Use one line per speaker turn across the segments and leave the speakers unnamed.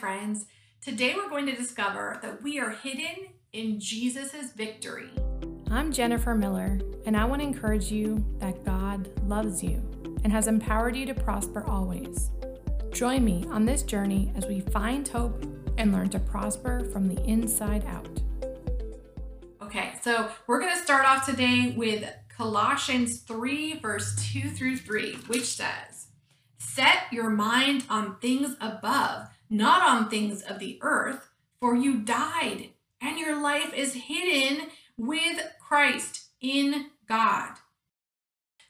friends. Today we're going to discover that we are hidden in Jesus' victory.
I'm Jennifer Miller, and I want to encourage you that God loves you and has empowered you to prosper always. Join me on this journey as we find hope and learn to prosper from the inside out.
Okay, so we're going to start off today with Colossians 3, verse 2 through 3, which says, Set your mind on things above not on things of the earth, for you died, and your life is hidden with Christ in God.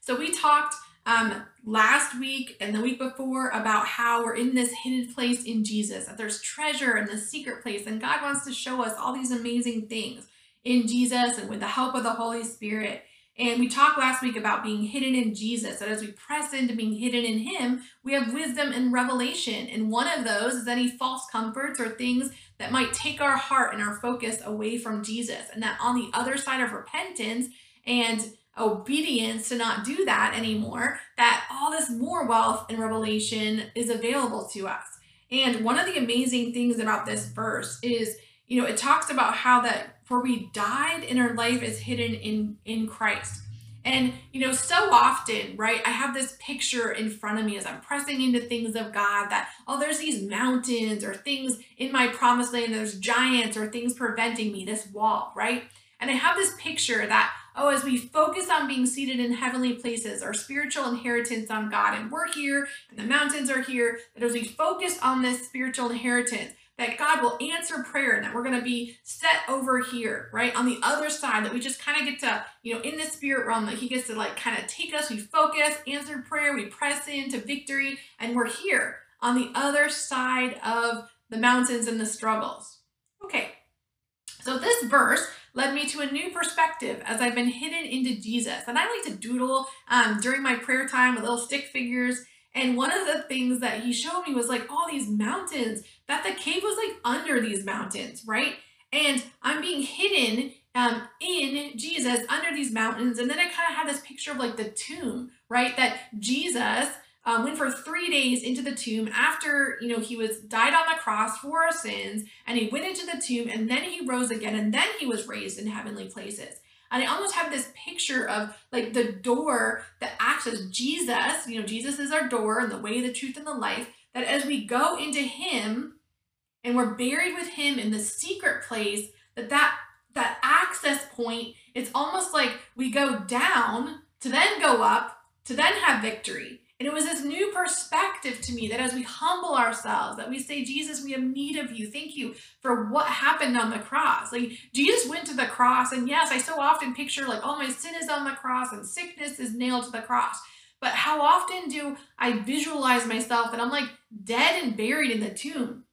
So we talked um, last week and the week before about how we're in this hidden place in Jesus, that there's treasure in the secret place, and God wants to show us all these amazing things in Jesus and with the help of the Holy Spirit. And we talked last week about being hidden in Jesus, that as we press into being hidden in Him, we have wisdom and revelation. And one of those is any false comforts or things that might take our heart and our focus away from Jesus. And that on the other side of repentance and obedience to not do that anymore, that all this more wealth and revelation is available to us. And one of the amazing things about this verse is, you know, it talks about how that for we died and our life is hidden in in Christ. And you know, so often, right? I have this picture in front of me as I'm pressing into things of God that oh, there's these mountains or things in my promised land, there's giants or things preventing me, this wall, right? And I have this picture that oh, as we focus on being seated in heavenly places, our spiritual inheritance on God, and we're here, and the mountains are here, that as we focus on this spiritual inheritance, that God will answer prayer and that we're going to be set over here, right? On the other side, that we just kind of get to, you know, in the spirit realm, that He gets to like kind of take us, we focus, answer prayer, we press into victory, and we're here on the other side of the mountains and the struggles. Okay, so this verse led me to a new perspective as I've been hidden into Jesus. And I like to doodle um, during my prayer time with little stick figures and one of the things that he showed me was like all these mountains, that the cave was like under these mountains, right? And I'm being hidden um, in Jesus under these mountains. And then I kind of had this picture of like the tomb, right? That Jesus um, went for three days into the tomb after, you know, he was died on the cross for our sins and he went into the tomb and then he rose again and then he was raised in heavenly places. And I almost have this picture of like the door that acts as Jesus. You know, Jesus is our door and the way, the truth, and the life. That as we go into Him and we're buried with Him in the secret place, that that, that access point, it's almost like we go down to then go up to then have victory. And it was this new perspective to me that as we humble ourselves, that we say, Jesus, we have need of you. Thank you for what happened on the cross. Like Jesus went to the cross. And yes, I so often picture like, oh, my sin is on the cross and sickness is nailed to the cross. But how often do I visualize myself that I'm like dead and buried in the tomb?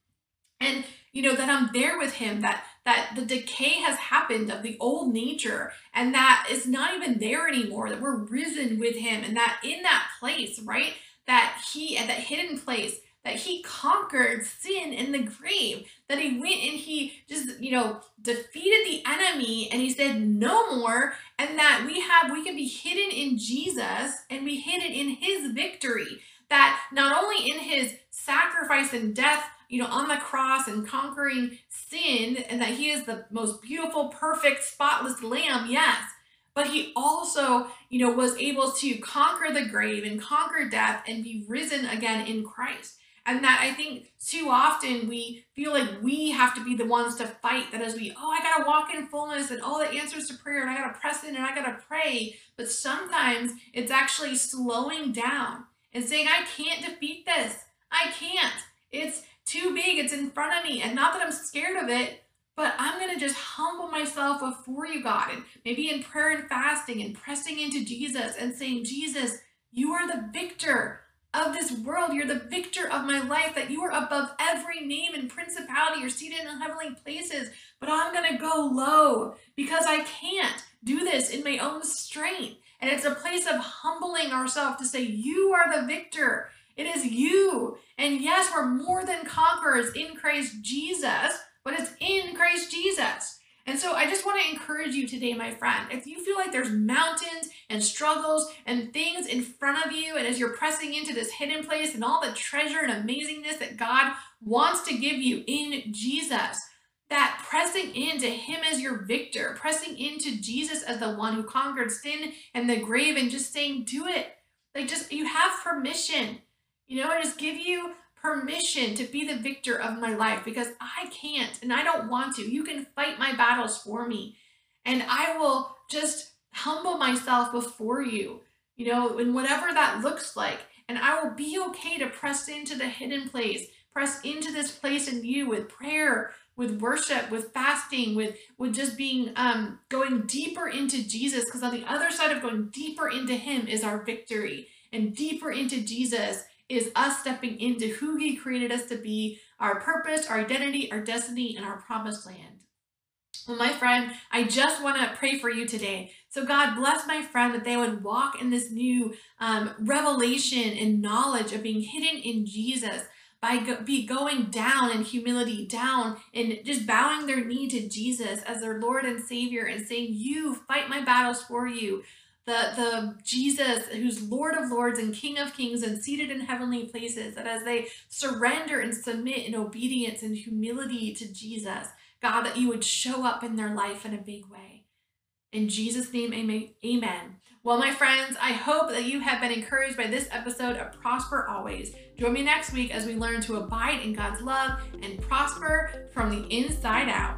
And you know that I'm there with him that that the decay has happened of the old nature and that is not even there anymore that we're risen with him and that in that place right that he at that hidden place that he conquered sin in the grave that he went and he just you know defeated the enemy and he said no more and that we have we can be hidden in jesus and be hidden in his victory that not only in his sacrifice and death you know, on the cross and conquering sin, and that he is the most beautiful, perfect, spotless lamb, yes. But he also, you know, was able to conquer the grave and conquer death and be risen again in Christ. And that I think too often we feel like we have to be the ones to fight that as we, oh, I got to walk in fullness and all the answers to prayer and I got to press in and I got to pray. But sometimes it's actually slowing down and saying, I can't defeat this. I can't. It's too big. It's in front of me. And not that I'm scared of it, but I'm going to just humble myself before you, God. And maybe in prayer and fasting and pressing into Jesus and saying, Jesus, you are the victor of this world. You're the victor of my life, that you are above every name and principality. You're seated in heavenly places. But I'm going to go low because I can't do this in my own strength. And it's a place of humbling ourselves to say, You are the victor. It is you. And yes, we're more than conquerors in Christ Jesus, but it's in Christ Jesus. And so I just want to encourage you today, my friend. If you feel like there's mountains and struggles and things in front of you, and as you're pressing into this hidden place and all the treasure and amazingness that God wants to give you in Jesus, that pressing into Him as your victor, pressing into Jesus as the one who conquered sin and the grave, and just saying, Do it. Like, just you have permission. You know, I just give you permission to be the victor of my life because I can't and I don't want to. You can fight my battles for me. And I will just humble myself before you, you know, in whatever that looks like. And I will be okay to press into the hidden place, press into this place in you with prayer, with worship, with fasting, with with just being um going deeper into Jesus because on the other side of going deeper into him is our victory. And deeper into Jesus is us stepping into who He created us to be, our purpose, our identity, our destiny, and our promised land. Well, my friend, I just want to pray for you today. So, God bless my friend that they would walk in this new um, revelation and knowledge of being hidden in Jesus by go- be going down in humility, down and just bowing their knee to Jesus as their Lord and Savior and saying, You fight my battles for you the the Jesus who's Lord of Lords and King of Kings and seated in heavenly places, that as they surrender and submit in obedience and humility to Jesus, God, that you would show up in their life in a big way. In Jesus' name, amen. Well, my friends, I hope that you have been encouraged by this episode of Prosper Always. Join me next week as we learn to abide in God's love and prosper from the inside out.